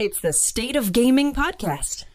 It's the State of Gaming podcast.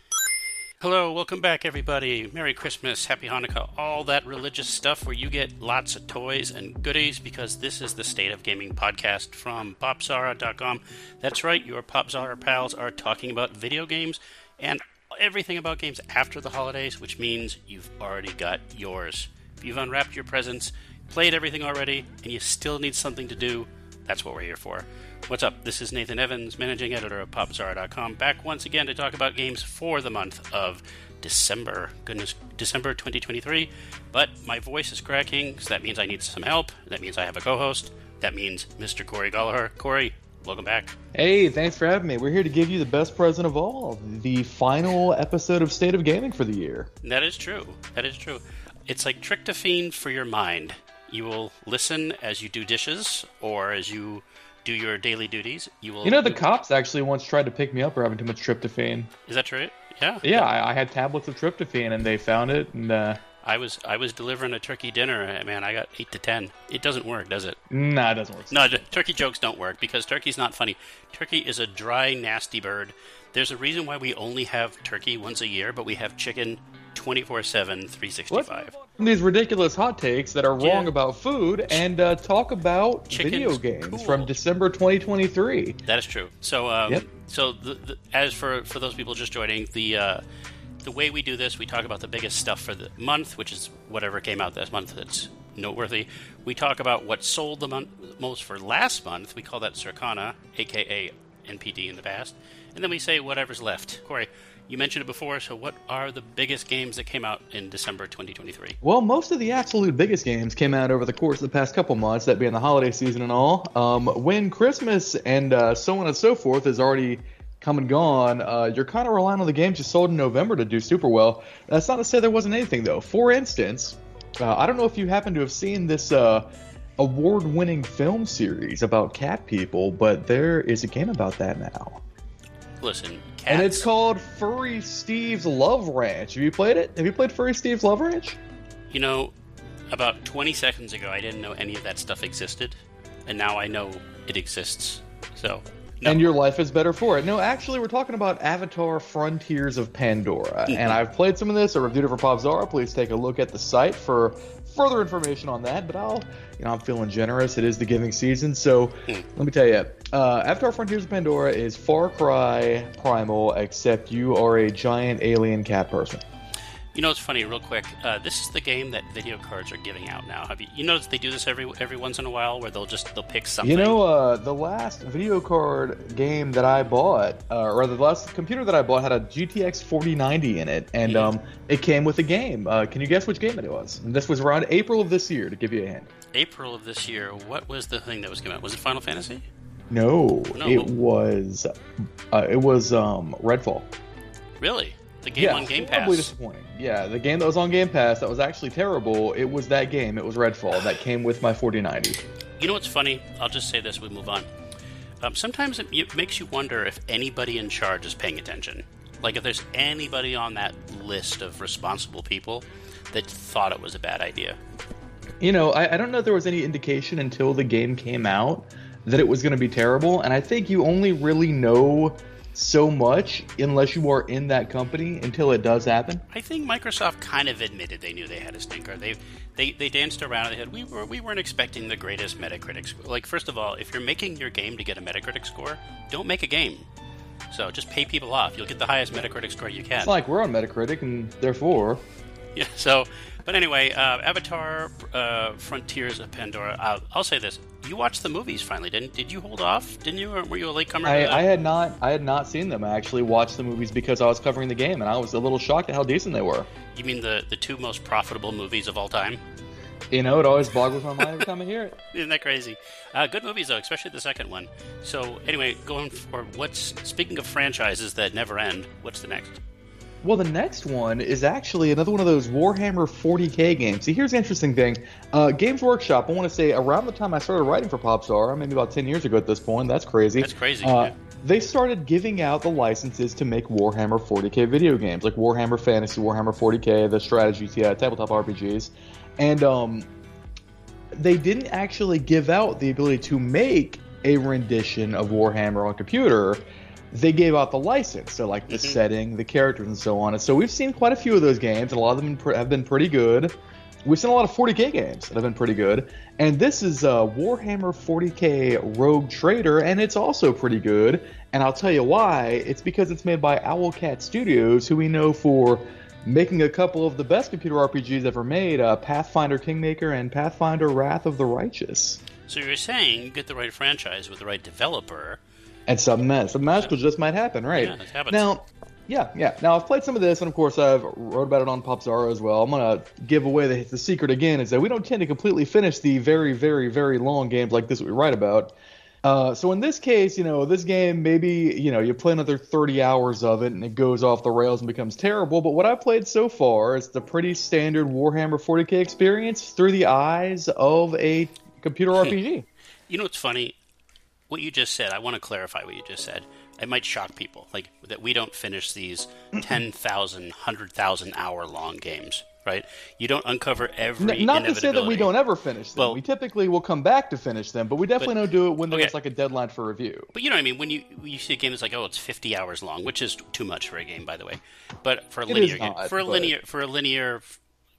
Hello, welcome back, everybody. Merry Christmas, Happy Hanukkah, all that religious stuff where you get lots of toys and goodies because this is the State of Gaming podcast from PopZara.com. That's right, your PopZara pals are talking about video games and everything about games after the holidays, which means you've already got yours. If you've unwrapped your presents, played everything already, and you still need something to do, that's what we're here for. What's up? This is Nathan Evans, managing editor of PopZara.com, back once again to talk about games for the month of December. Goodness, December 2023. But my voice is cracking, so that means I need some help. That means I have a co host. That means Mr. Cory Galliher. Cory, welcome back. Hey, thanks for having me. We're here to give you the best present of all the final episode of State of Gaming for the year. That is true. That is true. It's like tryptophan for your mind. You will listen as you do dishes or as you do your daily duties. You will. You know, the cops actually once tried to pick me up for having too much tryptophan. Is that true? Yeah. Yeah, I, I had tablets of tryptophan, and they found it, and uh, I was I was delivering a turkey dinner. and, Man, I got eight to ten. It doesn't work, does it? nah, it doesn't work. No, turkey jokes don't work because turkey's not funny. Turkey is a dry, nasty bird. There's a reason why we only have turkey once a year, but we have chicken 24 7, 365. These ridiculous hot takes that are Yeah. wrong about food, and uh, talk about Chicken's video games cool. from December 2023. That is true. So, um, Yep. so the, the, as for for those people just joining, the uh, the way we do this, we talk about the biggest stuff for the month, which is whatever came out this month that's noteworthy. We talk about what sold the month most for last month. We call that Circana, aka NPD in the past, and then we say whatever's left. Cory, you mentioned it before. So, what are the biggest games that came out in December 2023? Well, most of the absolute biggest games came out over the course of the past couple months, that being the holiday season and all. Um, when Christmas and uh, so on and so forth is already come and gone, uh, you're kind of relying on the games you sold in November to do super well. That's not to say there wasn't anything, though. For instance, uh, I don't know if you happen to have seen this uh, award winning film series about cat people, but there is a game about that now. Listen, cats. And it's called Furry Steve's Love Ranch. Have you played it? Have you played Furry Steve's Love Ranch? You know, about 20 seconds ago, I didn't know any of that stuff existed, and now I know it exists. So, no. And your life is better for it. No, actually, we're talking about Avatar Frontiers of Pandora. Mm-hmm. and I've played some of this. I reviewed it for PopZara. Please take a look at the site for further information on that. But I'll, you know, I'm feeling generous. It is the giving season. So mm. let me tell you uh, Avatar Frontiers of Pandora is Far Cry Primal, except you are a giant alien cat person. You know, it's funny, real quick. Uh, this is the game that video cards are giving out now. Have you? You notice they do this every every once in a while, where they'll just they'll pick something. You know, uh, the last video card game that I bought, uh, or the last computer that I bought had a GTX 4090 in it, and Yeah. um, it came with a game. Uh, can you guess which game it was? And this was around April of this year, to give you a hint. April of this year. What was the thing that was coming out? Was it Final Fantasy? No, No. it was, uh, it was um, Redfall. Really? The game on Game Pass. disappointing. Yeah, the game that was on Game Pass that was actually terrible. It was that game. It was Redfall that came with my 4090. You know what's funny? I'll just say this. We move on. Um, sometimes it, it makes you wonder if anybody in charge is paying attention. Like if there's anybody on that list of responsible people that thought it was a bad idea. You know, I, I don't know if there was any indication until the game came out that it was going to be terrible, and I think you only really know so much unless you are in that company until it does happen. I think Microsoft kind of admitted they knew they had a stinker. They they, they danced around and they said we were we weren't expecting the greatest Metacritic score. Like first of all, if you're making your game to get a Metacritic score, don't make a game. So just pay people off. You'll get the highest Metacritic score you can. It's like we're on Metacritic, and therefore, Yeah. So, but anyway, uh, Avatar, uh, Frontiers of Pandora. I'll, I'll say this: you watched the movies finally, didn't? Did you hold off? Didn't you? Or were you a latecomer? I, I had not, I had not seen them. I actually watched the movies because I was covering the game, and I was a little shocked at how decent they were. You mean the the two most profitable movies of all time? You know, it always boggles my mind every time I hear it. Isn't that crazy? Uh, good movies though, especially the second one. So anyway, going for what's speaking of franchises that never end. What's the next? Well, the next one is actually another one of those Warhammer 40k games. See, here's the interesting thing. Uh, Games Workshop, I want to say around the time I started writing for Popzara, maybe about 10 years ago at this point, that's crazy. That's crazy, Uh, yeah. They started giving out the licenses to make Warhammer 40k video games, like Warhammer Fantasy, Warhammer 40k, the strategy uh, tabletop RPGs. And um, they didn't actually give out the ability to make a rendition of Warhammer on computer. They gave out the license, so like the Mhm. setting, the characters, and so on. And so we've seen quite a few of those games, and a lot of them have been pretty good. We've seen a lot of 40k games that have been pretty good, and this is uh, Warhammer 40k Rogue Trader, and it's also pretty good. And I'll tell you why. It's because it's made by Owlcat Studios, who we know for making a couple of the best computer RPGs ever made: uh, Pathfinder Kingmaker and Pathfinder Wrath of the Righteous. So you're saying you get the right franchise with the right developer. And something ma- some magical just might happen, right? Yeah, it happens. Now, yeah, yeah. Now I've played some of this, and of course I've wrote about it on Popzara as well. I'm gonna give away the, the secret again is that we don't tend to completely finish the very, very, very long games like this we write about. Uh, so in this case, you know, this game maybe you know you play another 30 hours of it and it goes off the rails and becomes terrible. But what I've played so far is the pretty standard Warhammer 40k experience through the eyes of a computer RPG. You know what's funny? What you just said, I want to clarify what you just said. It might shock people, like that we don't finish these 10,000, 100,000 hour long games, right? You don't uncover every N- not to say that we don't ever finish them. Well- we typically will come back to finish them, but we definitely But- don't do it when there's okay. like a deadline for review. But you know what I mean? When you when you see a game that's like, oh, it's 50 hours long, which is too much for a game, by the way. But for a It linear game, not, for a linear for a linear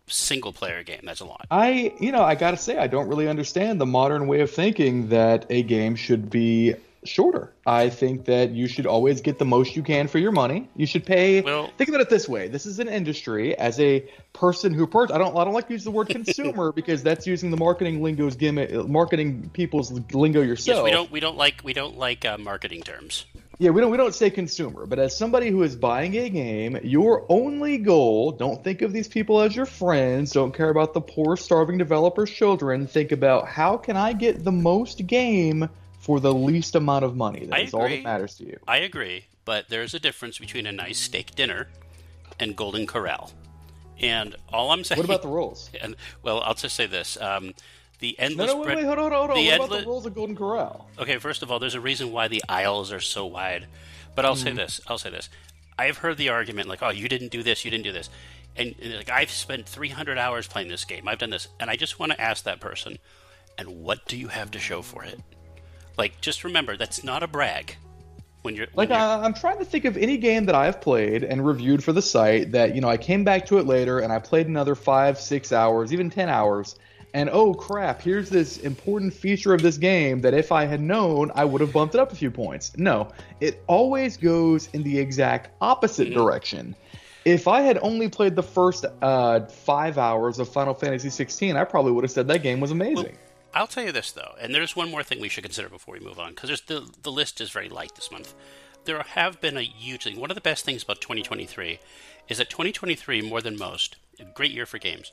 single player game, that's a lot. I, you know, I gotta say, I don't really understand the modern way of thinking that a game should be shorter. I think that you should always get the most you can for your money. You should pay. Well- think about it this way: this is an industry. As a person who, per- I don't, I don't like to use the word consumer because that's using the marketing lingo's gimmick, marketing people's lingo yourself. Yes, we don't we don't like we don't like uh, marketing terms. Yeah, we don't we don't say consumer, but as somebody who is buying a game, your only goal, don't think of these people as your friends, don't care about the poor starving developers' children, think about how can I get the most game for the least amount of money. I That is all that matters to you. I agree, but there's a difference between a nice steak dinner and Golden Corral. And all I'm saying What about the rules? And well, I'll just say this: um, the No, endless no, wait, bread- wait, hold on, hold on. the What about endless- the rules of Golden Corral? Okay, first of all, there's a reason why the aisles are so wide. But I'll Mm-hmm. say this. I'll say this. I've heard the argument like, "Oh, you didn't do this. You didn't do this," and, and like I've spent 300 hours playing this game. I've done this, and I just want to ask that person, "And what do you have to show for it?" Like, just remember that's not a brag. When you're when Like you're, I, I'm trying to think of any game that I've played and reviewed for the site that you know I came back to it later and I played another five, six hours, even ten hours, and oh crap, here's this important feature of this game that if I had known, I would have bumped it up a few points. No, it always goes in the exact opposite direction. If I had only played the first uh, five hours of Final Fantasy 16, I probably would have said that game was amazing. I'll tell you this though, and there's one more thing we should consider before we move on, because the the list is very light this month. There have been a huge thing. One of the best things about 2023 is that 2023, more than most, a great year for games,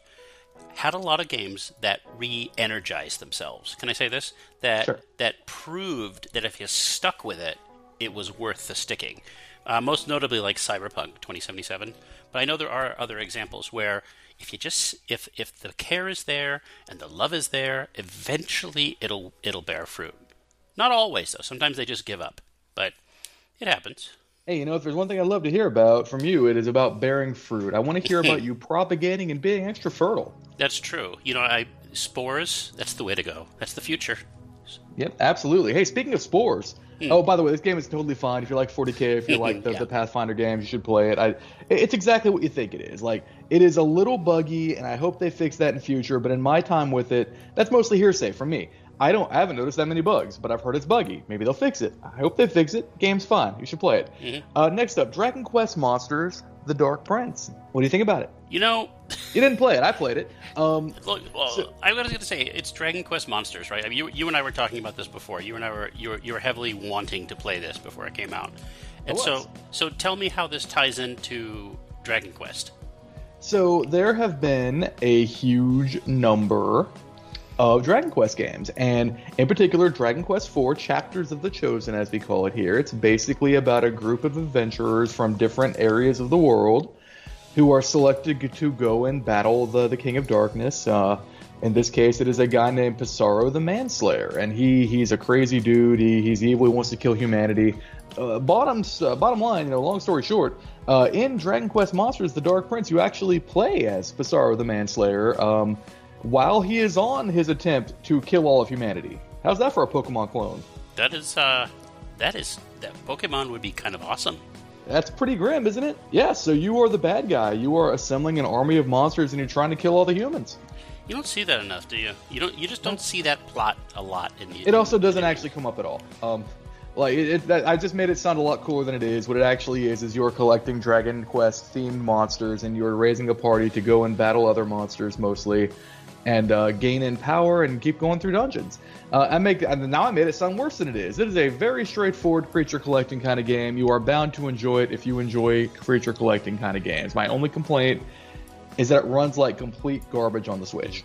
had a lot of games that re-energized themselves. Can I say this? That Sure. that proved that if you stuck with it, it was worth the sticking. Uh, most notably, like Cyberpunk 2077. But I know there are other examples where if you just if if the care is there and the love is there, eventually it'll it'll bear fruit. Not always though. Sometimes they just give up, but it happens. Hey, you know, if there's one thing I'd love to hear about from you, it is about bearing fruit. I want to hear about you propagating and being extra fertile. That's true. You know, I spores. That's the way to go. That's the future. Yep, absolutely. Hey, speaking of spores. Hmm. Oh, by the way, this game is totally fine. If you like 40k, if you like mm-hmm, the, Yeah. the Pathfinder games, you should play it. I, it's exactly what you think it is. Like, it is a little buggy, and I hope they fix that in future. But in my time with it, that's mostly hearsay from me. I don't, I haven't noticed that many bugs, but I've heard it's buggy. Maybe they'll fix it. I hope they fix it. Game's fine. You should play it. Uh, next up, Dragon Quest Monsters: The Dark Prince. What do you think about it? You know, You didn't play it. I played it. Um, Look, well, So- I was going to say it's Dragon Quest Monsters, right? I mean, you, you and I were talking about this before. You and I were you were, you were heavily wanting to play this before it came out, and so so tell me how this ties into Dragon Quest. So there have been a huge number of Dragon Quest games, and in particular, Dragon Quest IV Chapters of the Chosen, as we call it here. It's basically about a group of adventurers from different areas of the world who are selected to go and battle the, the King of Darkness. Uh, in this case, it is a guy named Pissarro the Manslayer, and he he's a crazy dude. He, he's evil. He wants to kill humanity. Uh, bottoms, uh, bottom line, you know, long story short, uh, in Dragon Quest Monsters: The Dark Prince, you actually play as Pissarro the Manslayer um, while he is on his attempt to kill all of humanity. How's that for a Pokemon clone? That is uh, That is that Pokemon would be kind of awesome. That's pretty grim, isn't it? Yeah, so you are the bad guy. You are assembling an army of monsters and you're trying to kill all the humans. You don't see that enough, do you? You don't. You just don't see that plot a lot in the. It also doesn't actually come up at all. Um, like it, it, that, I just made it sound a lot cooler than it is. What it actually is is you're collecting Dragon Quest themed monsters and you're raising a party to go and battle other monsters mostly, and uh, gain in power and keep going through dungeons. Uh, I make and now I made it sound worse than it is. It is a very straightforward creature collecting kind of game. You are bound to enjoy it if you enjoy creature collecting kind of games. My only complaint is that it runs like complete garbage on the Switch.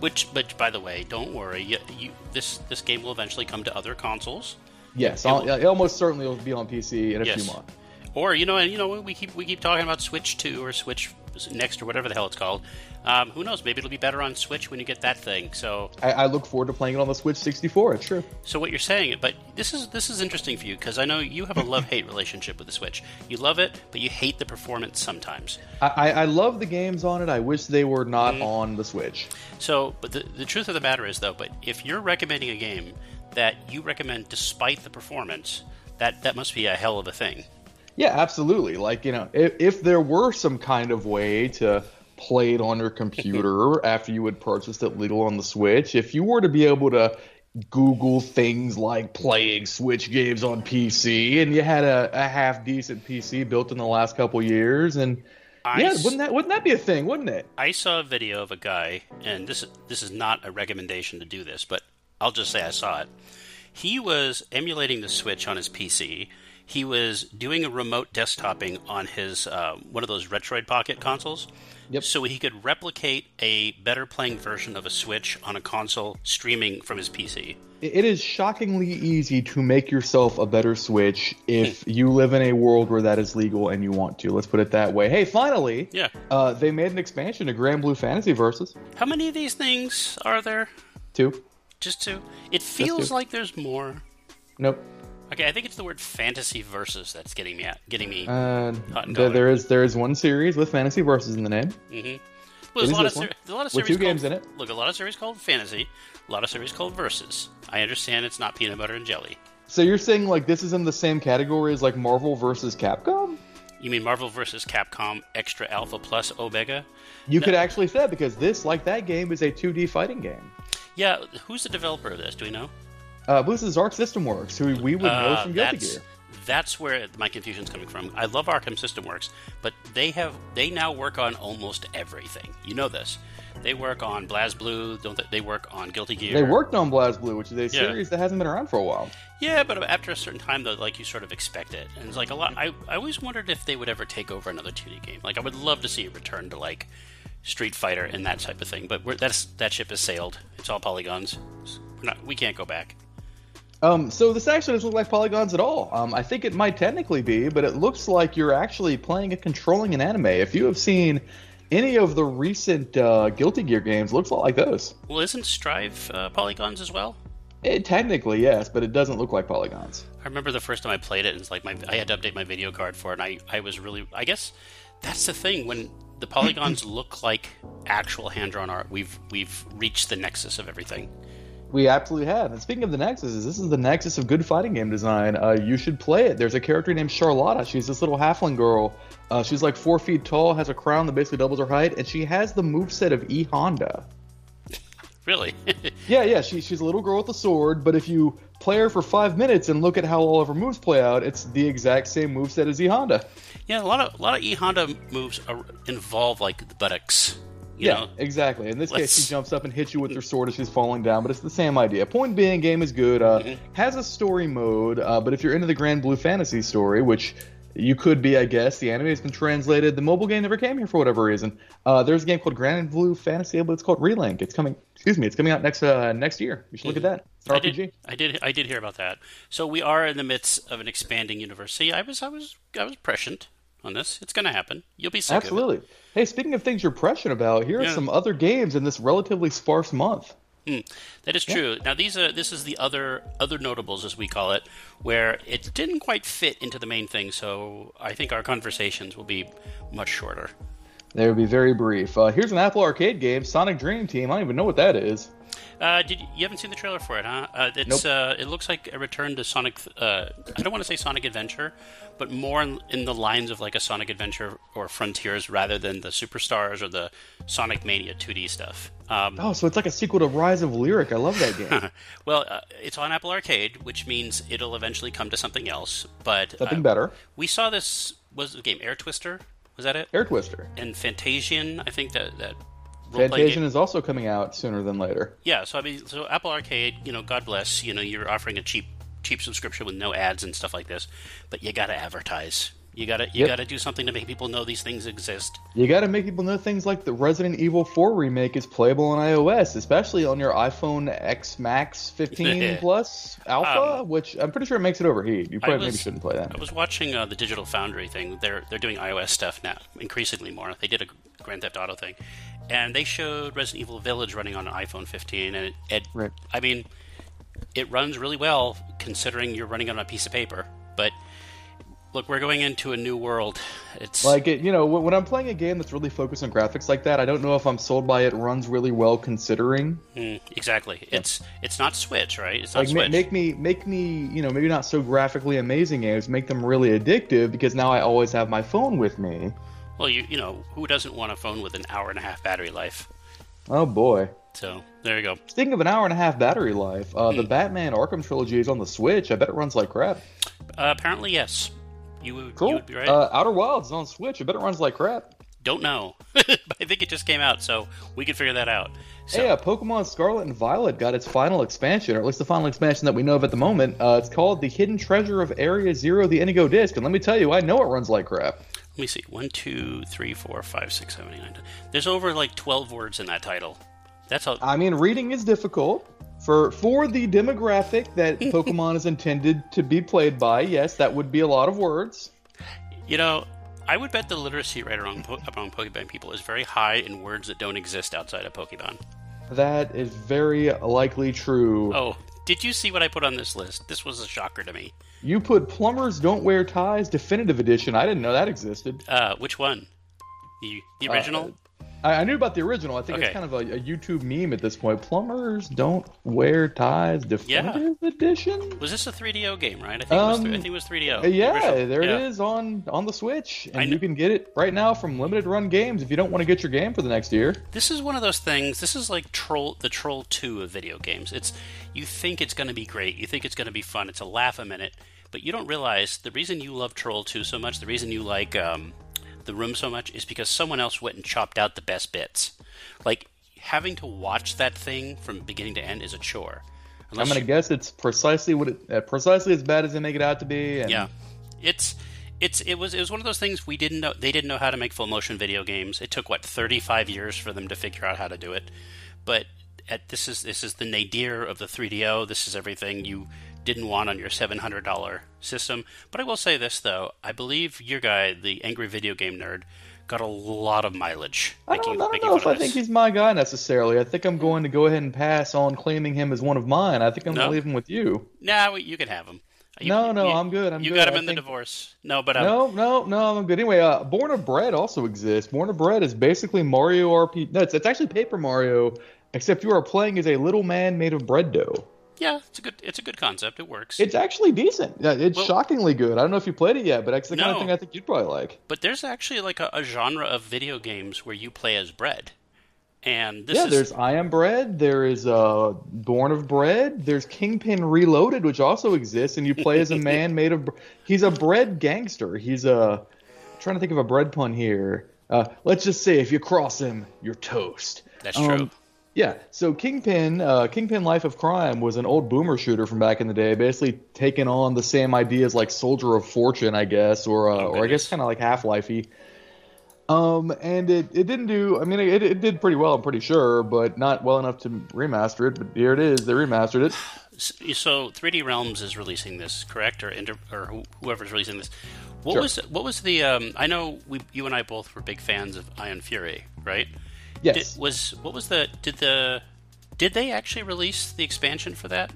Which, but by the way, don't worry. You, you, this this game will eventually come to other consoles. Yes, it, will, it almost certainly will be on PC in a yes. few months. Or you know, and you know, we keep we keep talking about Switch Two or Switch Next or whatever the hell it's called. Um, who knows? Maybe it'll be better on Switch when you get that thing. So I, I look forward to playing it on the Switch 64. It's true. So what you're saying, but this is this is interesting for you because I know you have a love hate relationship with the Switch. You love it, but you hate the performance sometimes. I, I love the games on it. I wish they were not mm. on the Switch. So, but the the truth of the matter is though, but if you're recommending a game that you recommend despite the performance, that that must be a hell of a thing. Yeah, absolutely. Like you know, if, if there were some kind of way to play it on your computer after you had purchased it legal on the Switch, if you were to be able to Google things like playing Switch games on PC, and you had a, a half decent PC built in the last couple years, and I yeah, wouldn't that wouldn't that be a thing, wouldn't it? I saw a video of a guy, and this this is not a recommendation to do this, but I'll just say I saw it. He was emulating the Switch on his PC. He was doing a remote desktoping on his uh, one of those Retroid Pocket consoles. Yep. So he could replicate a better playing version of a Switch on a console streaming from his PC. It is shockingly easy to make yourself a better Switch if you live in a world where that is legal and you want to. Let's put it that way. Hey, finally, yeah, uh, they made an expansion to Granblue Fantasy Versus. How many of these things are there? Two. Just two. It feels two. like there's more. Nope. Okay, I think it's the word fantasy versus that's getting me getting me. Uh, there, there is there is one series with fantasy versus in the name. Mm-hmm. Well, there's a lot, of, ser- a lot of series with two called, games in it. Look, a lot of series called fantasy, a lot of series called versus. I understand it's not peanut butter and jelly. So you're saying like this is in the same category as like Marvel versus Capcom? You mean Marvel versus Capcom Extra Alpha Plus Omega? You no. could actually say because this, like that game, is a 2D fighting game. Yeah, who's the developer of this? Do we know? Uh, this is Arc System Works, who we would know uh, from Guilty Gear. That's where my confusion is coming from. I love Arc System Works, but they have they now work on almost everything. You know this. They work on BlazBlue. Don't they, they work on Guilty Gear? They worked on BlazBlue, which is a yeah. series that hasn't been around for a while. Yeah, but after a certain time, though, like you sort of expect it, and it's like a lot. I I always wondered if they would ever take over another 2D game. Like I would love to see it return to like Street Fighter and that type of thing. But that's that ship has sailed. It's all polygons. Not, we can't go back. Um, so this actually doesn't look like polygons at all. Um, I think it might technically be, but it looks like you're actually playing and controlling an anime. If you have seen any of the recent uh, Guilty Gear games, looks a lot like those. Well, isn't Strive uh, polygons as well? It, technically, yes, but it doesn't look like polygons. I remember the first time I played it, and it's like my I had to update my video card for it, and I, I was really I guess that's the thing when the polygons look like actual hand drawn art. We've we've reached the nexus of everything. We absolutely have. And speaking of the nexus, this is the nexus of good fighting game design. Uh, you should play it. There's a character named Charlotta. She's this little halfling girl. Uh, she's like four feet tall, has a crown that basically doubles her height, and she has the move set of E Honda. Really? yeah, yeah. She, she's a little girl with a sword, but if you play her for five minutes and look at how all of her moves play out, it's the exact same move set as E Honda. Yeah, a lot of a lot of E Honda moves are, involve like the buttocks. Yeah, know? exactly. In this Let's... case, she jumps up and hits you with her sword as she's falling down, but it's the same idea. Point being, game is good. Uh, mm-hmm. Has a story mode, uh, but if you're into the Granblue Fantasy story, which you could be, I guess. The anime has been translated. The mobile game never came here for whatever reason. Uh, there's a game called Granblue Fantasy, but it's called Relink. It's coming. Excuse me. It's coming out next uh, next year. You should look at that. I did, I did. I did hear about that. So we are in the midst of an expanding universe. See, I was. I was. I was prescient on this. It's going to happen. You'll be sick Absolutely. Hey, speaking of things you're prescient about, here are yeah. some other games in this relatively sparse month. Mm, that is true. Yeah. Now these are this is the other other notables as we call it, where it didn't quite fit into the main thing. So I think our conversations will be much shorter. They would be very brief. Uh, here's an Apple Arcade game, Sonic Dream Team. I don't even know what that is. Uh, did you, you haven't seen the trailer for it, huh? Uh, it's Nope. uh, it looks like a return to Sonic. Uh, I don't want to say Sonic Adventure, but more in, in the lines of like a Sonic Adventure or Frontiers rather than the Superstars or the Sonic Mania 2D stuff. Um, Oh, so it's like a sequel to Rise of Lyric. I love that game. well, uh, it's on Apple Arcade, which means it'll eventually come to something else. But Something uh, better. we saw this was the game Air Twister. Was that it? Air Twister. And Fantasian, I think that that Fantasian is also coming out sooner than later. Yeah, so I mean, so Apple Arcade, you know, God bless, you know, you're offering a cheap cheap subscription with no ads and stuff like this, but you got to advertise. You got to you Yep. got to do something to make people know these things exist. You got to make people know things like the Resident Evil 4 remake is playable on iOS, especially on your iPhone X Max 15 Plus Alpha, which I'm pretty sure it makes it overheat. You probably maybe shouldn't play that. I was watching uh, the Digital Foundry thing. They're they're doing iOS stuff now, increasingly more. They did a Grand Theft Auto thing, and they showed Resident Evil Village running on an iPhone 15, and it, it Right. I mean, it runs really well considering you're running it on a piece of paper. But look, we're going into a new world. It's Like it, you know, when I'm playing a game that's really focused on graphics like that, I don't know if I'm sold by it runs really well considering. Mm, exactly. It's it's not Switch, right? It's not Like Switch. make me make me, you know, maybe not so graphically amazing games, make them really addictive because now I always have my phone with me. well, you you know who doesn't want a phone with an hour and a half battery life? Oh boy. So there you go. Speaking of an hour and a half battery life, uh, Hmm. the Batman Arkham trilogy is on the Switch. I bet it runs like crap. Uh, apparently, yes. You would, you Cool. would be right. Uh, Outer Wilds is on Switch. I bet it runs like crap. Don't know, I think it just came out, so we can figure that out. So, Hey, uh, Pokemon Scarlet and Violet got its final expansion, or at least the final expansion that we know of at the moment. Uh, it's called The Hidden Treasure of Area Zero, the Indigo Disc. And let me tell you, I know it runs like crap. let me see. One, two, three, four, five, six, seven, eight, nine, ten. There's over like twelve words in that title. That's a I mean, reading is difficult. For, for the demographic that Pokemon is intended to be played by, yes, that would be a lot of words. you know. I would bet the literacy rate among, po- among Pokemon people is very high in words that don't exist outside of Pokemon. That is very likely true. Oh, did you see what I put on this list? This was a shocker to me. You put Plumbers Don't Wear Ties Definitive Edition. I didn't know that existed. Uh, which one? The the original? I, I knew about the original. I think Okay. it's kind of a, a YouTube meme at this point. Plumbers Don't Wear Ties Definitive Edition? was this a 3DO game? Right? I think it was. Um, Th- I think it was 3DO. Uh, the yeah, there Yeah. it is on on the Switch, I and kn- you can get it right now from Limited Run Games if you don't want to get your game for the next year. This is one of those things. This is like Troll, the Troll Two of video games. It's you think it's going to be great, you think it's going to be fun, it's a laugh a minute, but you don't realize the reason you love Troll Two so much, the reason you like um, the Room so much, is because someone else went and chopped out the best bits. Like having to watch that thing from beginning to end is a chore. I'm gonna you- guess it's precisely what it, uh, precisely as bad as they make it out to be. And Yeah, it's it's it was it was one of those things we didn't know they didn't know how to make full motion video games. It took what 35 years for them to figure out how to do it. But at, this is this is the nadir of the 3DO. This is everything you didn't want on your $700 system. But I will say this though, I believe your guy, the angry video game nerd, got a lot of mileage. I don't, I don't know if I think he's my guy necessarily. I think I'm going to go ahead and pass on claiming him as one of mine. I think I'm No? gonna leave him with you. Nah, you can have him. You- No, no, you- I'm good, I'm you good. got him I in the divorce. No, but um, No, no, no, I'm good. Anyway, uh, Born of Bread also exists. Born of Bread is basically Mario RPG. No, it's, it's actually Paper Mario, except you are playing as a little man made of bread dough. Yeah, it's a good it's a good concept. It works. It's actually decent. Yeah, It's Well- shockingly good. I don't know if you played it yet, but it's the kind of thing I think you'd probably like. But there's actually like a, a genre of video games where you play as bread, and this yeah, is there's I Am Bread. There is uh, Born of Bread. There's Kingpin Reloaded, which also exists, and you play as a man made of. He's a bread gangster. He's a. trying to think of a bread pun here. Uh, let's just say if you cross him, you're toast. that's Um, true. Yeah, so Kingpin, uh, Kingpin Life of Crime was an old boomer shooter from back in the day, basically taking on the same ideas like Soldier of Fortune, I guess, or uh, or I guess kind of like Half Lifey. Um, and it, it didn't do. I mean, it, it did pretty well, I'm pretty sure, but not well enough to remaster it. But here it is, they remastered it. So 3D Realms is releasing this, correct? Or Inter- or whoever's releasing this. What Sure. was what was the? Um, I know we, you and I both were big fans of Ion Fury, right? Yes, Did, was what was the? Did the? Did they actually release the expansion for that?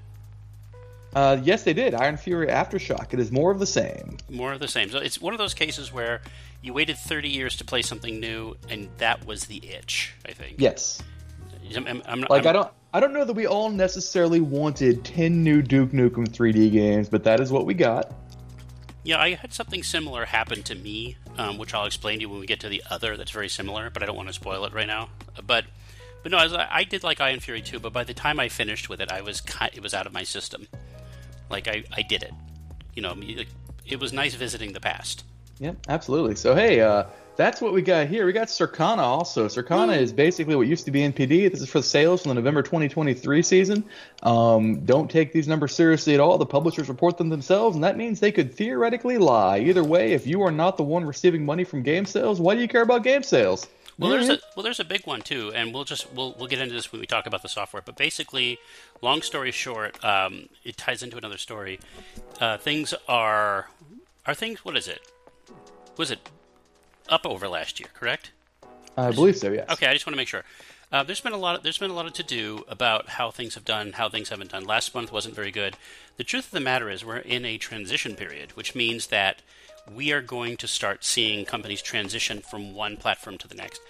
uh, yes, they did. Ion Fury Aftershock. It is more of the same. More of the same. So it's one of those cases where you waited 30 years to play something new, and that was the itch. I think. Yes. I'm, I'm, Like I'm, I don't I don't know that we all necessarily wanted 10 new Duke Nukem 3D games, but that is what we got. Yeah, I had something similar happen to me, um, which I'll explain to you when we get to the other. That's very similar, but I don't want to spoil it right now. But, but no, I, was, I did like Ion Fury too. But by the time I finished with it, I was it was out of my system. Like I, I did it. You know, it was nice visiting the past. Yep, absolutely. So hey, uh, that's what we got here. We got Circana also. Circana is basically what used to be NPD. This is for the sales from the November 2023 season. Um, don't take these numbers seriously at all. The publishers report them themselves, and that means they could theoretically lie. Either way, if you are not the one receiving money from game sales, why do you care about game sales? Well, there's a well, there's a big one too, and we'll just we'll we'll get into this when we talk about the software. But basically, long story short, um, it ties into another story. Uh, things are are things. What is it? Was it up over last year, correct? I believe so. Yes. Okay, I just want to make sure. Uh, there's been a lot. Of, there's been a lot of to do about how things have done, how things haven't done. Last month wasn't very good. The truth of the matter is, we're in a transition period, which means that we are going to start seeing companies transition from one platform to the next.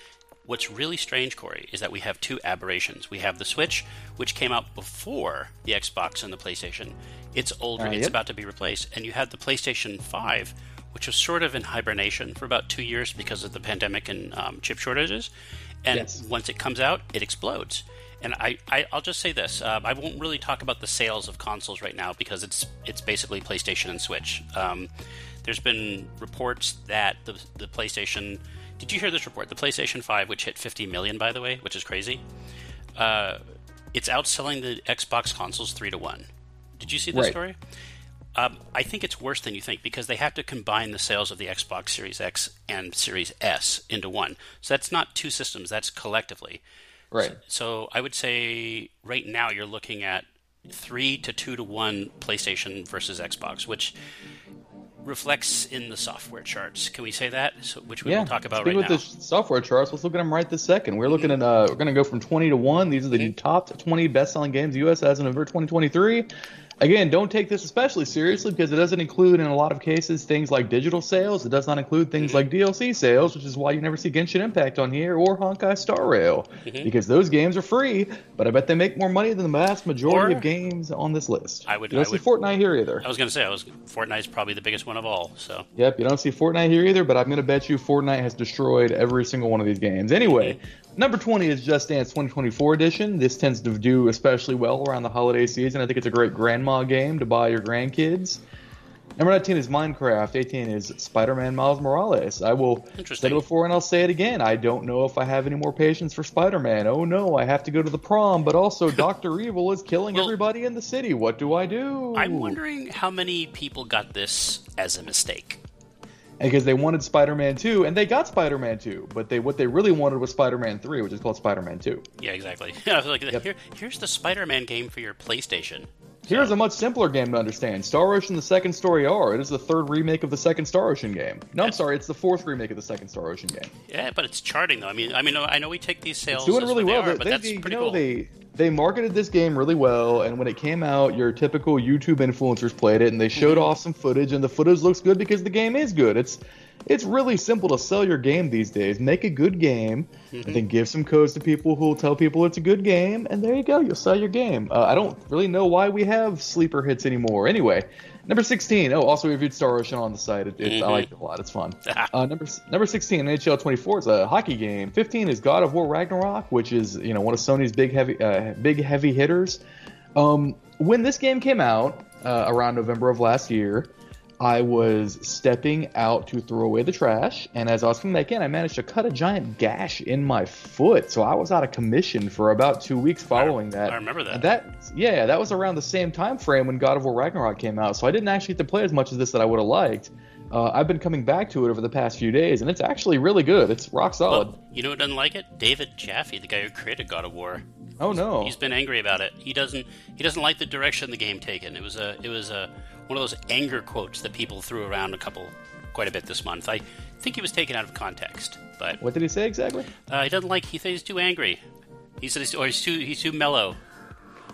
What's really strange, Cory, is that we have two aberrations. We have the Switch, which came out before the Xbox and the PlayStation. It's older. Uh, yep. It's about to be replaced, and you have the PlayStation Five which was sort of in hibernation for about two years because of the pandemic and um, chip shortages. And yes. once it comes out, it explodes. And I, I will just say this: uh, I won't really talk about the sales of consoles right now because it's it's basically PlayStation and Switch. Um, there's been reports that the the PlayStation. Did you hear this report? The PlayStation Five, which hit 50 million, by the way, which is crazy. Uh, it's outselling the Xbox consoles three to one. Did you see this right. story? Um, I think it's worse than you think because they have to combine the sales of the Xbox Series X and Series S into one. So that's not two systems, that's collectively. Right. So, so I would say right now you're looking at three to two to one PlayStation versus Xbox, which reflects in the software charts. Can we say that? So, which we yeah. will talk about Speaking right with now. the software charts, let's look at them right this second. We're looking mm-hmm. at uh, we're going to go from 20 to one. These are the mm-hmm. top 20 best-selling games the U.S. has in November 2023. Again, don't take this especially seriously because it doesn't include, in a lot of cases, things like digital sales. It does not include things mm-hmm. like DLC sales, which is why you never see Genshin Impact on here or Honkai Star Rail mm-hmm. because those games are free. But I bet they make more money than the vast majority or, of games on this list. I would. You don't I see Fortnite here either. I was going to say, I was Fortnite's probably the biggest one of all. So. Yep, you don't see Fortnite here either. But I'm going to bet you Fortnite has destroyed every single one of these games. Anyway, mm-hmm. Number 20 is Just Dance 2024 edition. This tends to do especially well around the holiday season. I think it's a great grandma game to buy your grandkids. Number 19 is Minecraft. 18 is Spider Man Miles Morales. I will say it before and I'll say it again. I don't know if I have any more patience for Spider Man. Oh no, I have to go to the prom, but also Dr. Evil is killing well, everybody in the city. What do I do? I'm wondering how many people got this as a mistake because they wanted Spider-Man 2 and they got Spider-Man 2, but they what they really wanted was Spider-Man 3, which is called Spider-Man 2. Yeah, exactly. I was like, yep. Here, here's the Spider-Man game for your PlayStation. Here's a much simpler game to understand. Star Ocean: The Second Story R. It is the third remake of the second Star Ocean game. No, I'm sorry, it's the fourth remake of the second Star Ocean game. Yeah, but it's charting though. I mean, I mean, I know we take these sales. It's doing really well, are, but they, that's they, pretty you know, cool. They they marketed this game really well, and when it came out, your typical YouTube influencers played it, and they showed mm-hmm. off some footage, and the footage looks good because the game is good. It's it's really simple to sell your game these days. Make a good game, mm-hmm. and then give some codes to people who will tell people it's a good game, and there you go. You'll sell your game. Uh, I don't really know why we have sleeper hits anymore. Anyway, number 16. Oh, also we reviewed Star Ocean on the site. It, mm-hmm. I like it a lot. It's fun. uh, number number 16, NHL 24 is a hockey game. 15 is God of War Ragnarok, which is you know one of Sony's big heavy uh, big heavy hitters. Um, when this game came out uh, around November of last year. I was stepping out to throw away the trash, and as I was coming back in, I managed to cut a giant gash in my foot. So I was out of commission for about two weeks following I, that. I remember that. That yeah, that was around the same time frame when God of War Ragnarok came out. So I didn't actually get to play as much of this that I would have liked. Uh, I've been coming back to it over the past few days, and it's actually really good. It's rock solid. Well, you know who doesn't like it? David Jaffe, the guy who created God of War. Oh no, he's been angry about it. He doesn't. He doesn't like the direction the game taken. It was a. It was a one of those anger quotes that people threw around a couple, quite a bit this month. I think he was taken out of context. But what did he say exactly? Uh, he doesn't like. He says he's too angry. He said he's, or he's too he's too mellow.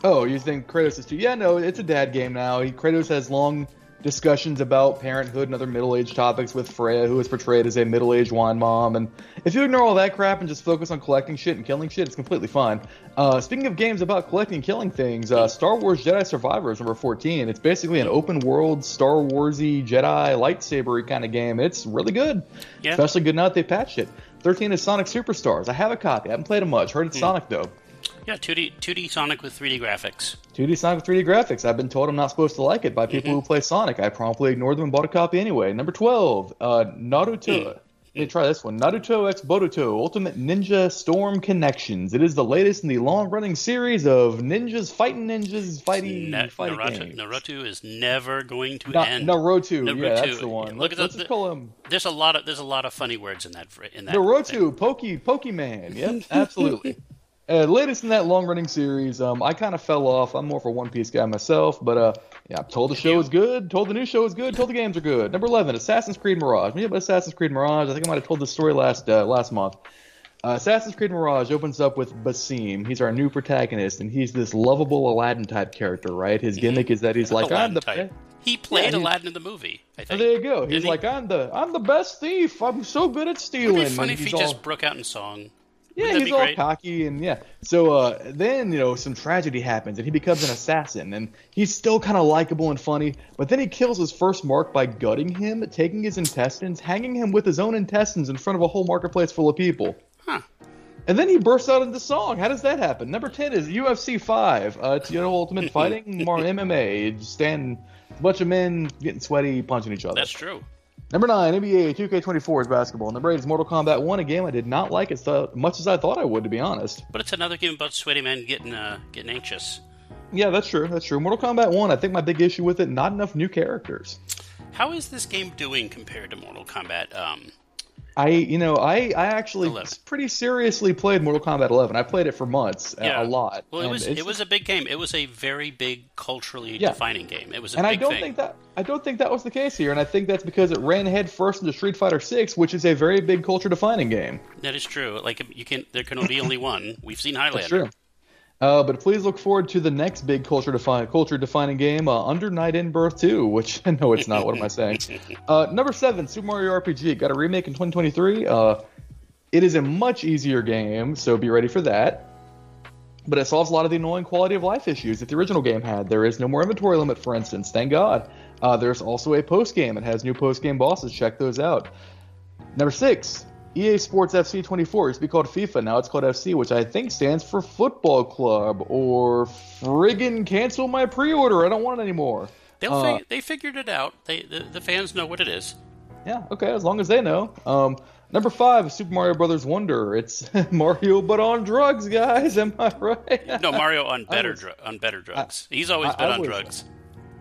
Oh, you think Kratos is too? Yeah, no, it's a dad game now. He, Kratos has long discussions about parenthood and other middle-aged topics with Freya, who is portrayed as a middle-aged wine mom. And if you ignore all that crap and just focus on collecting shit and killing shit, it's completely fine. Uh, speaking of games about collecting and killing things, uh, Star Wars Jedi Survivor is number 14. It's basically an open-world Star Warsy Jedi lightsaber kind of game. It's really good, Yeah. especially good now that they patched it. 13 is Sonic Superstars. I have a copy. I haven't played it much. Heard it's Sonic though. Yeah, 2D 2D Sonic with 3D graphics. 2D Sonic with 3D graphics. I've been told I'm not supposed to like it by people who play Sonic. I promptly ignored them and bought a copy anyway. Number 12, uh, Naruto. Let me try this one. Naruto X Boruto Ultimate Ninja Storm Connections. It is the latest in the long-running series of ninjas fighting ninjas fighting Na- fighting Naruto, games. Naruto is never going to Na- end. Naruto, yeah, that's the one. Look at Let's the, call him There's a lot of there's a lot of funny words in that in that. Naruto, Pokey, Pokemon. Yep, absolutely. Uh, latest in that long running series. Um, I kind of fell off. I'm more of a One Piece guy myself, but uh, yeah, I'm told the show is good. Told the new show is good. Told the games are good. Number eleven, Assassin's Creed Mirage. Me about Assassin's Creed Mirage. I think I might have told this story last uh, last month. Uh, Assassin's Creed Mirage opens up with Basim. He's our new protagonist, and he's this lovable Aladdin type character, right? His gimmick is that he's like, I'm the type. He played he's- Aladdin in the movie. I think. there you go. Didn't He's he? like, I'm the I'm the best thief. I'm so good at stealing. It'd be funny if he all- just broke out in song. Yeah, he's all great? cocky and yeah. So uh, then you know some tragedy happens and he becomes an assassin and he's still kind of likable and funny. But then he kills his first mark by gutting him, taking his intestines, hanging him with his own intestines in front of a whole marketplace full of people. Huh. And then he bursts out into song. How does that happen? Number ten is UFC five. Uh, it's you know Ultimate Fighting, more MMA. Stand a bunch of men getting sweaty, punching each other. That's true. Number nine, NBA 2K24 is basketball. Number eight is Mortal Kombat 1, a game I did not like as much as I thought I would, to be honest. But it's another game about sweaty men getting uh, getting anxious. Yeah, that's true. That's true. Mortal Kombat 1, I think my big issue with it, not enough new characters. How is this game doing compared to Mortal Kombat? Um, I, you know, I, I actually 11. pretty seriously played Mortal Kombat 11. I played it for months, a- yeah, a lot. Well, it was it was a big game. It was a very big culturally Yeah. defining game. It was a and I don't thing. think that I don't think that was the case here, and I think that's because it ran head first into Street Fighter 6, which is a very big culture defining game. that is true. Like you can, there can only be only one. We've seen Highlander. That's true. Uh, but please look forward to the next big culture define culture defining game, uh, Under Night in Birth 2, which no, it's not. What am I saying? Uh, number seven, Super Mario RPG. Got a remake in 2023. Uh, it is a much easier game, so be ready for that. But it solves a lot of the annoying quality of life issues that the original game had. There is no more inventory limit, for instance. Thank God. Uh, there's also a post game. It has new post game bosses. Check those out. Number six, EA Sports FC 24 used to be called FIFA. Now it's called FC, which I think stands for Football Club or friggin' cancel my pre-order. I don't want it anymore. They'll Uh, fig- they figured it out. They the, the fans know what it is. Yeah, okay, as long as they know. Um, number five, Super Mario Brothers Wonder. It's Mario but on drugs, guys. Am I right? No, Mario on better was- dr- on better drugs. He's always I- been I on was- drugs.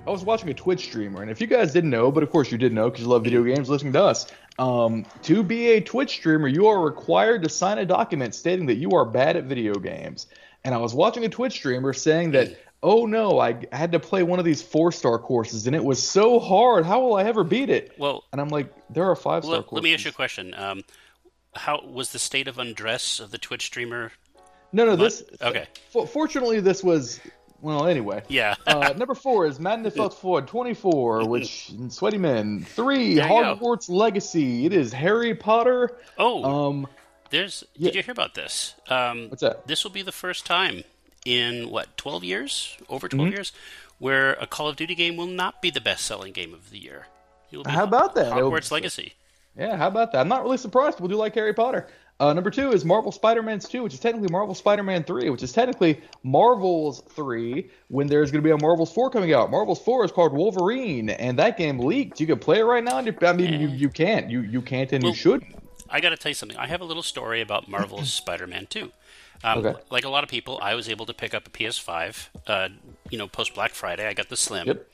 I was watching a Twitch streamer, and if you guys didn't know, but of course you did know because you love video games, listening to us. Um, to be a Twitch streamer, you are required to sign a document stating that you are bad at video games. And I was watching a Twitch streamer saying that, oh no, I had to play one of these four star courses, and it was so hard. How will I ever beat it? Well, And I'm like, there are five star let, courses. let me ask you a question. Um, how was the state of undress of the Twitch streamer? No, no, this. okay. For, fortunately, this was. Well, anyway. Yeah. uh, number four is Madden NFL Ford 24, which Sweaty Men. Three, There. Hogwarts Legacy. It is Harry Potter. oh, Um, there's. yeah. Did you hear about this? Um, What's that? This will be the first time in what 12 years, over 12 Mm-hmm. years, where a Call of Duty game will not be the best-selling game of the year. How about that? Hogwarts Legacy. yeah, how about that? I'm not really surprised. People do like Harry Potter. Uh, number two is Marvel Spider-Man's 2, which is technically Marvel Spider-Man 3, which is technically Marvel's 3 when there's going to be a Marvel's 4 coming out. Marvel's 4 is called Wolverine, and that game leaked. You can play it right now. And you, I mean, you, you can't. You you can't and Well, you shouldn't. I got to tell you something. I have a little story about Marvel's Spider-Man 2. Um, Okay. Like a lot of people, I was able to pick up a PS5. Uh, you know, post Black Friday, I got the Slim. Yep.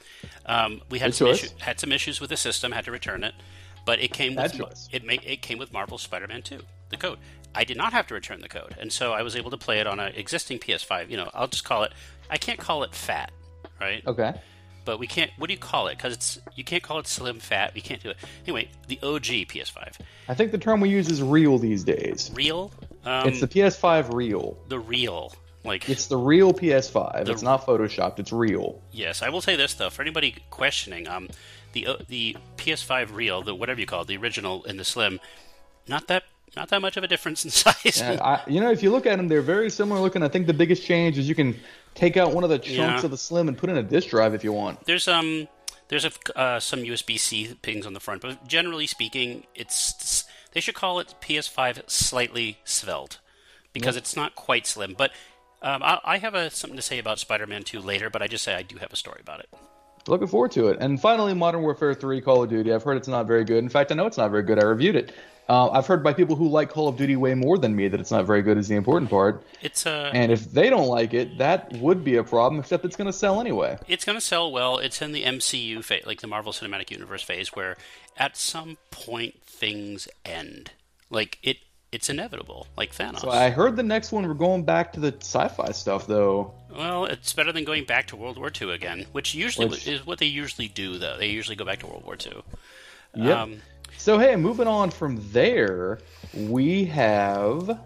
Um, we had Good some issue, had some issues with the system, had to return it, but it came with choice. it, ma- it came with Marvel's Spider-Man 2, the code. I did not have to return the code, and so I was able to play it on an existing PS5. You know, I'll just call it. I can't call it fat, right? Okay. But we can't. What do you call it? Because it's you can't call it slim fat. We can't do it anyway. The OG PS5, I think the term we use is real these days. real. Um, It's the PS5 real. the real. Like It's the real PS5. it's not photoshopped. It's real. Yes, I will say this though, for anybody questioning, um, the the PS5 real, the whatever you call it, the original and the slim, not that not that much of a difference in size. Yeah, I, you know, if you look at them, they're very similar looking. I think the biggest change is you can take out one of the chunks Yeah. of the slim and put in a disk drive if you want. There's um there's a, uh, some USB C pings on the front, but generally speaking, it's they should call it PS5 slightly svelte because it's not quite slim. But um, I, I have a, something to say about Spider-Man 2 later, but I just say I do have a story about it. Looking forward to it. And finally, Modern Warfare 3 Call of Duty. I've heard it's not very good. In fact, I know it's not very good. I reviewed it. Uh, I've heard by people who like Call of Duty way more than me that it's not very good is the important part. It's uh, And if they don't like it, that would be a problem, except it's going to sell anyway. it's going to sell well. It's in the MCU phase, like the Marvel Cinematic Universe phase, where at some point things end. Like it, it's inevitable, like Thanos. So I heard the next one we're going back to the sci-fi stuff though. Well, it's better than going back to World War II again, which usually Which- is what they usually do. Though they usually go back to World War II. Yep. Um, So hey, moving on from there, we have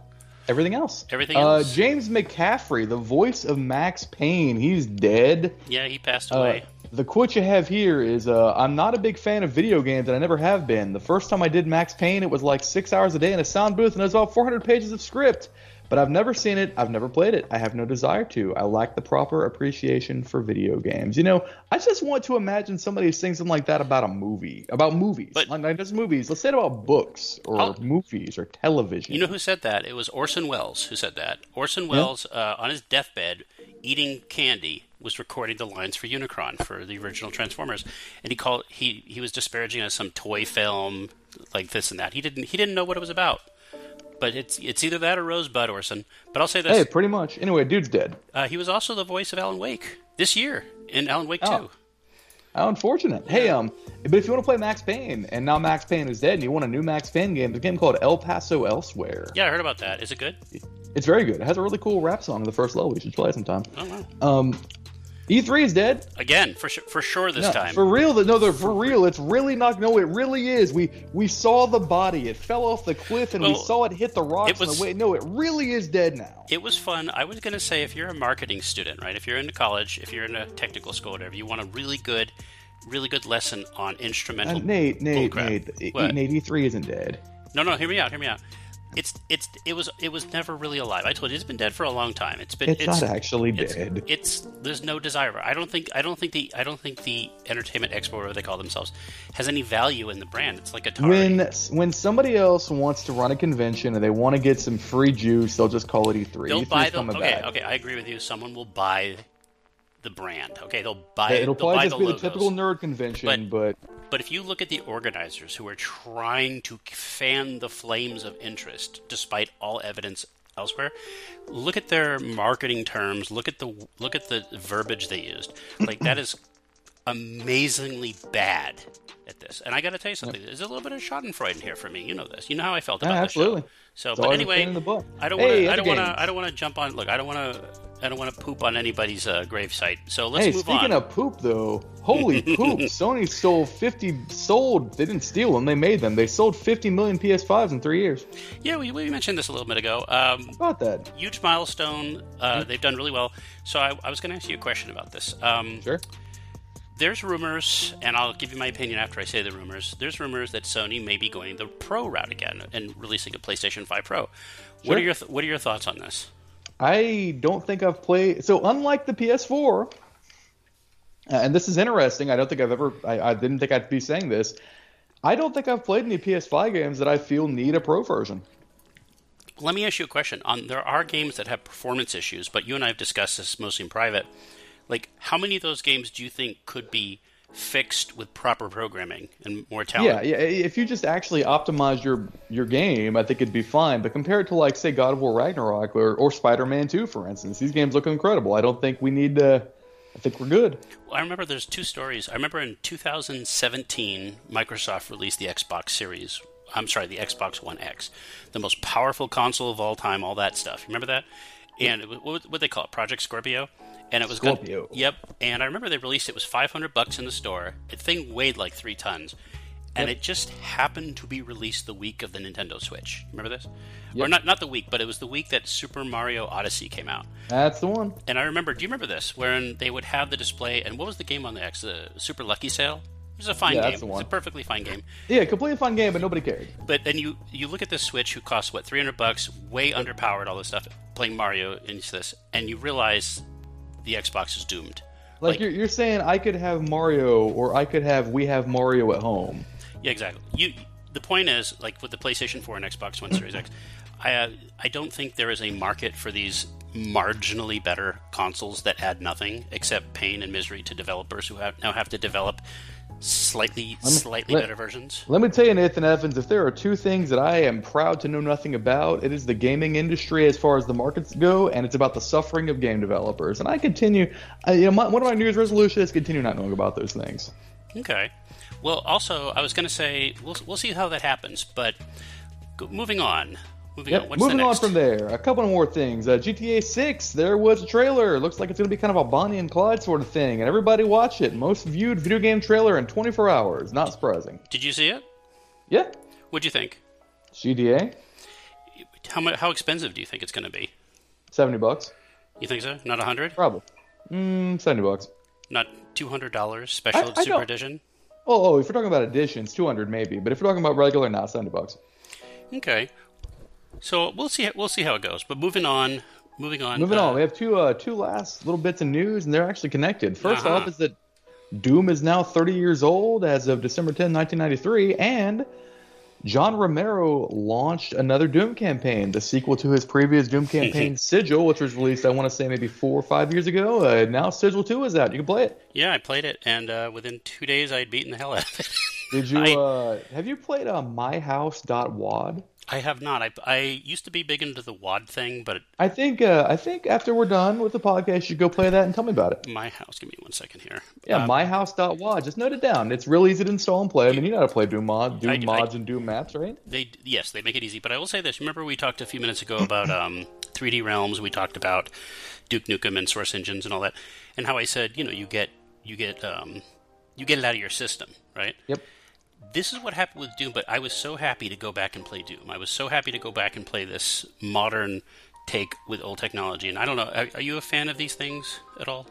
everything else. Everything uh, else. James McCaffrey, the voice of Max Payne, he's dead. yeah, he passed Uh, away. the quote you have here is uh, I'm not a big fan of video games, and I never have been. The first time I did Max Payne, it was like six hours a day in a sound booth, and it was about 400 pages of script. But I've never seen it. I've never played it. I have no desire to. I lack the proper appreciation for video games. You know, I just want to imagine somebody saying something like that about a movie, about movies, But- like not just movies. Let's say it about books or I'll- movies or television. You know who said that? It was Orson Welles who said that. Orson Welles, uh, on his deathbed, eating candy, was recording the lines for Unicron for the original Transformers, and he called he he was disparaging as some toy film like this and that. He didn't he didn't know what it was about. But it's it's either that or Rosebud Orson. But I'll say this: hey, pretty much. Anyway, dude's dead. uh, he was also the voice of Alan Wake this year in Alan Wake Oh. Two. How unfortunate. Hey, um, but if you want to play Max Payne, and now Max Payne is dead, and you want a new Max Payne game, there's a game called El Paso Elsewhere. Yeah, I heard about that. Is it good? It's very good. It has a really cool rap song in the first level. You should play it sometime. Oh wow. Um, E3 is dead. Again, for sure, for sure this No, time. For real, no, they're for real. It's really not. No, it really is. We we saw the body. It fell off the cliff, and we saw it hit the rocks it on was- the way. No, it really is dead now. It was fun. I was going to say if you're a marketing student, right? If you're into college, if you're in a technical school, whatever, you want a really good, really good lesson on instrumental. Uh, Nate, Nate. Nate, E- Nate, E3 isn't dead. No, no, hear me out. Hear me out. It's it's it was it was never really alive. I told you it's been dead for a long time. It's been It's, not actually it's, dead. It's there's no desire. I don't think I don't think the I don't think the Entertainment Expo, whatever they call themselves, has any value in the brand. It's like Atari. when when somebody else wants to run a convention and they want to get some free juice, they'll just call it E3. they'll E3's buy the okay back. okay. I agree with you. Someone will buy the brand. Okay, they'll buy. It'll they'll buy probably just be logos. the typical nerd convention, but, But if you look at the organizers who are trying to fan the flames of interest, despite all evidence elsewhere, look at their marketing terms. Look at the look at the verbiage they used. Like that is amazingly bad at this. And I got to tell you something. There's a little bit of Schadenfreude in here for me. You know this. You know how I felt Yeah, about absolutely. this show. So, It's but anyway, in the butt. I don't want to. I don't want to. I don't want to jump on. Look, I don't want to. I don't want to poop on anybody's uh, gravesite. So let's hey, move speaking on. Speaking of poop though, holy poop! Sony sold 50 sold. They didn't steal them. They made them. They sold 50 million PS5s in three years. yeah, we, we mentioned this a little bit ago. Um, About that. huge milestone. Uh, they've done really well. So I, I was going to ask you a question about this. Um, Sure. There's rumors, and I'll give you my opinion after I say the rumors. There's rumors that Sony may be going the Pro route again and releasing a PlayStation 5 Pro. What are your th- What are your thoughts on this? I don't think I've played. So unlike the PS4, uh, and this is interesting. I don't think I've ever. I, I didn't think I'd be saying this. I don't think I've played any PS5 games that I feel need a Pro version. Let me ask you a question. On there are games that have performance issues, but you and I have discussed this mostly in private. Like, how many of those games do you think could be fixed with proper programming and more talent? Yeah, yeah. If you just actually optimize your your game, I think it'd be fine. But compared to like say God of War Ragnarok or, or Spider-Man 2, for instance, these games look incredible. I don't think we need to. I think we're good. Well, I remember there's two stories. I remember in 2017, Microsoft released the Xbox Series. I'm sorry, the Xbox One X, the most powerful console of all time. All that stuff. Remember that? And what what they call it? Project Scorpio. And it was gonna- yep. And I remember they released it was 500 bucks in the store. The thing weighed like three tons. and it just happened to be released the week of the Nintendo Switch. Remember this? Yep. Or not not the week, but it was the week that Super Mario Odyssey came out. That's the one. And I remember, do you remember this? Wherein they would have the display, and what was the game on the X? The Super Lucky's Tale. It was a fine Yeah, game. that's the It was a perfectly fine game. Yeah, completely fun game, but nobody cared. But then you you look at this Switch, who costs what three hundred bucks, way underpowered, all this stuff, playing Mario into this, and you realize the Xbox is doomed. Like, you're, you're saying, I could have Mario, or I could have we have Mario at home. Yeah, exactly. You. The point is, like with the PlayStation 4 and Xbox One Series X, I uh, I don't think there is a market for these marginally better consoles that add nothing except pain and misery to developers who have, now have to develop slightly slightly let- better versions. Let me tell you, Nathan Evans, if there are two things that I am proud to know nothing about, it is the gaming industry as far as the markets go, and it's about the suffering of game developers. And I continue, I, you know, my, one of my New Year's resolutions is continue not knowing about those things. Okay. Well, also, I was going to say we'll we'll see how that happens, but moving on. Moving on. Yep. What's Moving on from there, a couple more things. Uh, GTA 6, there was a trailer. Looks like it's going to be kind of a Bonnie and Clyde sort of thing, and everybody watch it. Most viewed video game trailer in 24 hours. Not surprising. Did you see it? Yeah. What'd you think? GTA, How mu- how expensive do you think it's going to be? 70 bucks, You think so? Not a hundred? probably. Mm, 70 bucks. Not two hundred dollars? Special I- I super edition? Oh, oh, if we're talking about editions, 200 maybe, but if we're talking about regular, not 70 bucks. Okay. So we'll see. We'll see how it goes. But moving on. Moving on. Moving uh, on, we have two uh, two last little bits of news, and they're actually connected. 1st Uh-huh. off is that Doom is now 30 years old as of December 10, 1993, and John Romero launched another Doom campaign, the sequel to his previous Doom campaign, Sigil, which was released, I want to say, maybe four or five years ago. Uh, now Sigil 2 is out. You can play it. Yeah, I played it, and uh, within two days, I had beaten the hell out of it. Did you? I- uh, have you played uh, MyHouse.wad? I have not. I, I used to be big into the WAD thing, but I think uh, I think after we're done with the podcast, you should go play that and tell me about it. my house. Give me one second here. Yeah, Um, myhouse.wad. Just note it down. It's real easy to install and play. I mean, you know how to play Doom mod, Doom I- I- mods, and Doom maps, right? They yes, they make it easy. But I will say this: remember we talked a few minutes ago about um, 3D Realms. We talked about Duke Nukem and Source Engines and all that, and how I said you know you get you get um, you get it out of your system, right? Yep. This is what happened with Doom. But I was so happy to go back and play Doom. I was so happy to go back and play this modern take with old technology. And I don't know, are, are you a fan of these things at all?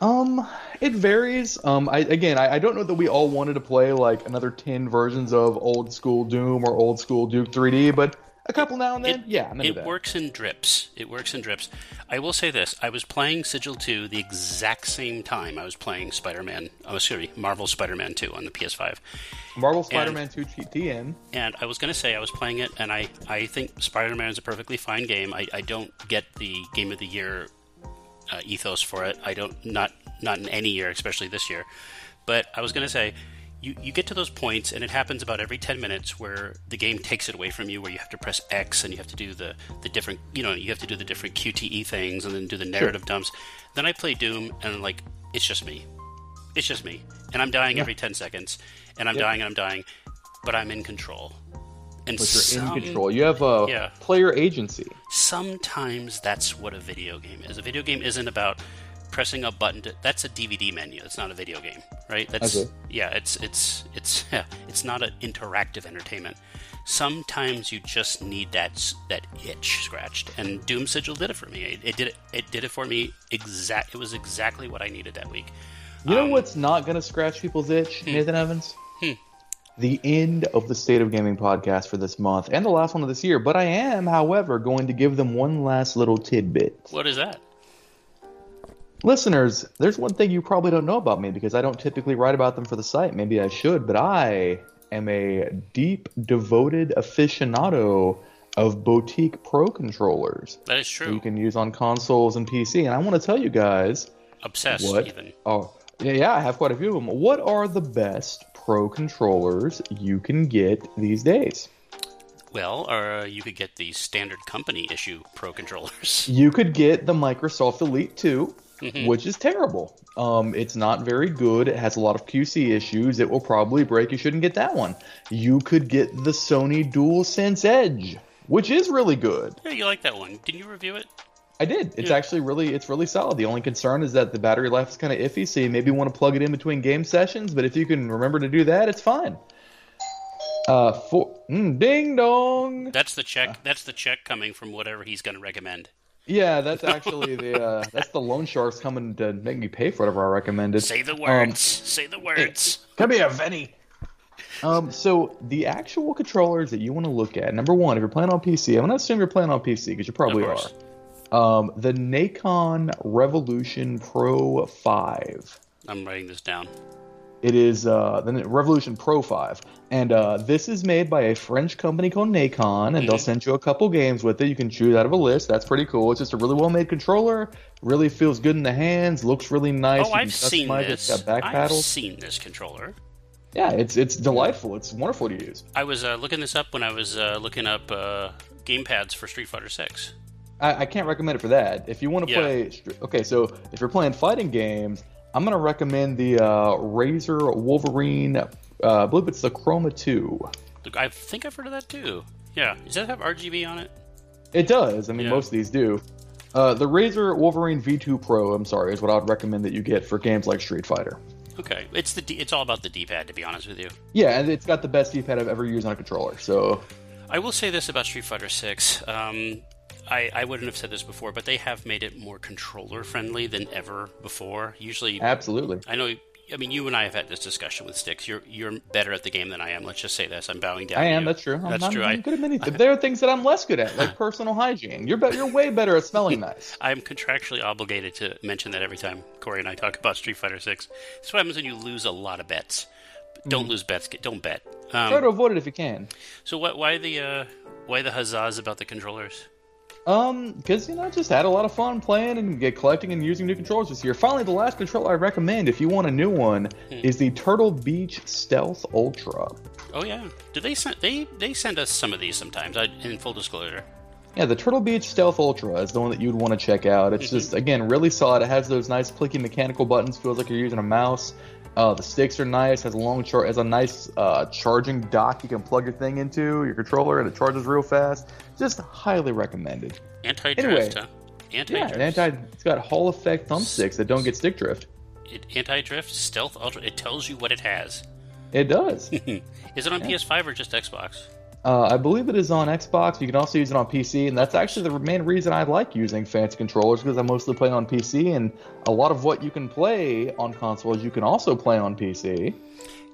Um, it varies. Um, I again, I, I don't know that we all wanted to play like another ten versions of old school Doom or old school Duke 3D, but a couple now and then, yeah, I'm into it that. works in drips. It works in drips. I will say this: I was playing Sigil 2 the exact same time I was playing Spider-Man. Oh, sorry, Marvel Spider-Man 2 on the PS5. Marvel Spider-Man 2 TM. And I was going to say I was playing it, and I, I think Spider-Man is a perfectly fine game. I, I don't get the Game of the Year uh, ethos for it. I don't not not in any year, especially this year. But I was going to say. You, you get to those points, and it happens about every 10 minutes where the game takes it away from you, where you have to press X and you have to do the, the different, you know, you have to do the different QTE things and then do the narrative dumps. Then I play Doom, and like, it's just me. It's just me. And I'm dying every 10 seconds, and I'm Yep. dying and I'm dying, but I'm in control. And But you're in control. You have a Yeah. player agency. Sometimes that's what a video game is. A video game isn't about pressing a button to that's a DVD menu. It's not a video game, right? That's see. yeah, it's it's it's yeah, it's not an interactive entertainment. Sometimes you just need that that itch scratched, and Doom Sigil did it for me. It, it did it. It did it for me. Exact. It was exactly what I needed that week. You know Um, what's not going to scratch people's itch, Nathan Evans? Hmm. The end of the State of Gaming podcast for this month and the last one of this year. But I am, however, going to give them one last little tidbit. What is that? Listeners, there's one thing you probably don't know about me because I don't typically write about them for the site. Maybe I should, but I am a deep, devoted aficionado of boutique pro controllers That is that true. you can use on consoles and PC. And I want to tell you guys Obsessed what. even. Oh, yeah, yeah, I have quite a few of them. What are the best pro controllers you can get these days? Well, uh, you could get the standard company issue Pro controllers. You could get the Microsoft Elite 2, Mhm. which is terrible. Um, it's not very good. It has a lot of QC issues. It will probably break. You shouldn't get that one. You could get the Sony DualSense Edge, which is really good. Yeah, you like that one? Didn't you review it? I did. It's Yeah. actually really, it's really solid. The only concern is that the battery life is kind of iffy, so you maybe want to plug it in between game sessions. But if you can remember to do that, it's fine. Uh, for mm, ding dong. That's the check. That's the check coming from whatever he's going to recommend. Yeah, that's actually the uh, that's the loan sharks coming to make me pay for whatever I recommended. Say the Um, words. Say the words. Come here, Venny. Um, so the actual controllers that you want to look at, number one, if you're playing on PC, I'm gonna assume you're playing on PC because you probably Of are. Um, the Nacon Revolution Pro 5. I'm writing this down. It is uh, the Revolution Pro 5. And uh, this is made by a French company called Nacon, and they'll Mhm. send you a couple games with it. You can choose out of a list. That's pretty cool. It's just a really well made controller. Really feels good in the hands. Looks really nice. Oh, I've seen this. It's got back I've seen this controller. Yeah, it's it's delightful. It's wonderful to use. I was uh, looking this up when I was uh, looking up uh, game pads for Street Fighter Six. I, I can't recommend it for that. If you want to Yeah. play, okay, so if you're playing fighting games, I'm gonna recommend the uh, Razer Wolverine. Uh, I believe it's the Chroma Two. I think I've heard of that too. Yeah, does that have RGB on it? It does. I mean, Yeah. most of these do. Uh, the Razer Wolverine V2 Pro, I'm sorry, is what I would recommend that you get for games like Street Fighter. Okay, it's the D- it's all about the D-pad to be honest with you. Yeah, and it's got the best D-pad I've ever used on a controller. So I will say this about Street Fighter Six. Um, I, I wouldn't have said this before, but they have made it more controller friendly than ever before. Usually, absolutely, I know. I mean, you and I have had this discussion with sticks. You're you're better at the game than I am. Let's just say this. I'm bowing down. I am. That's true. I'm, That's I'm, true. I'm good at many. things. There are things that I'm less good at, like personal hygiene. You're be- You're way better at smelling nice. I'm contractually obligated to mention that every time Cory and I talk about Street Fighter Six. That's what happens when you lose a lot of bets. Don't Mm. lose bets. Don't bet. Try Um, to avoid it if you can. so what? Why the uh, why the huzzas about the controllers? Um, because you know, I just had a lot of fun playing and get collecting and using new controllers this year. Finally, the last controller I recommend if you want a new one Hmm. is the Turtle Beach Stealth Ultra. Oh yeah. Do they send they they send us some of these sometimes? I, in full disclosure. Yeah, the Turtle Beach Stealth Ultra is the one that you'd want to check out. It's just again really solid. It has those nice clicky mechanical buttons. Feels like you're using a mouse. Uh, the sticks are nice. Has a long char- has a nice uh, charging dock you can plug your thing into your controller, and it charges real fast. Just highly recommended. Anti drift, Anyway. huh? Anti Yeah, drift. and anti. It's got Hall effect thumbsticks that don't get stick drift. Anti drift stealth ultra. It tells you what it has. It does. Is it on PS5 or just Xbox? Uh, I believe it is on Xbox. You can also use it on PC, and that's actually the main reason I like using fancy controllers because I mostly play on PC, and a lot of what you can play on consoles you can also play on PC.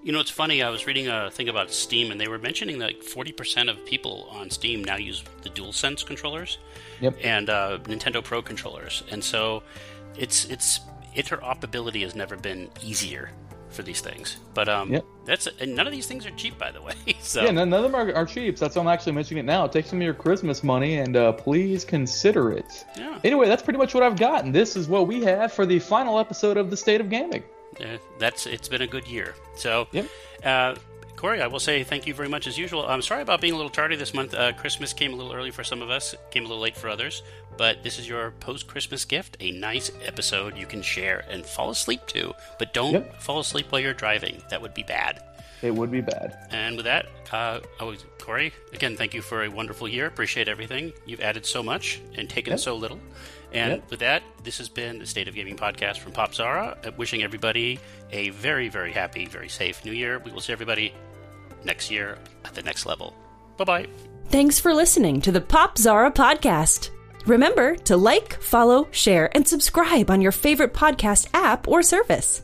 You know, it's funny. I was reading a thing about Steam, and they were mentioning that like 40% of people on Steam now use the DualSense controllers Yep. and uh, Nintendo Pro controllers, and so it's it's interoperability has never been easier for these things. But um, Yep. that's and none of these things are cheap, by the way. so Yeah, none of them are, are cheap. So that's why I'm actually mentioning it now. Take some of your Christmas money and uh, please consider it. Yeah. Anyway, that's pretty much what I've gotten. this is what we have for the final episode of the State of Gaming. Uh, that's it's been a good year. So, Yep. uh, Cory, I will say thank you very much as usual. I'm sorry about being a little tardy this month. Uh, Christmas came a little early for some of us, came a little late for others. But this is your post-Christmas gift, a nice episode you can share and fall asleep to. But don't Yep. fall asleep while you're driving. That would be bad. It would be bad. And with that, uh, I was, Cory, again, thank you for a wonderful year. Appreciate everything. You've added so much and taken Yep. so little. And Yep. with that, this has been the State of Gaming podcast from Popzara. Uh, wishing everybody a very, very happy, very safe new year. We will see everybody next year at the next level. Bye bye. Thanks for listening to the Popzara podcast. Remember to like, follow, share, and subscribe on your favorite podcast app or service.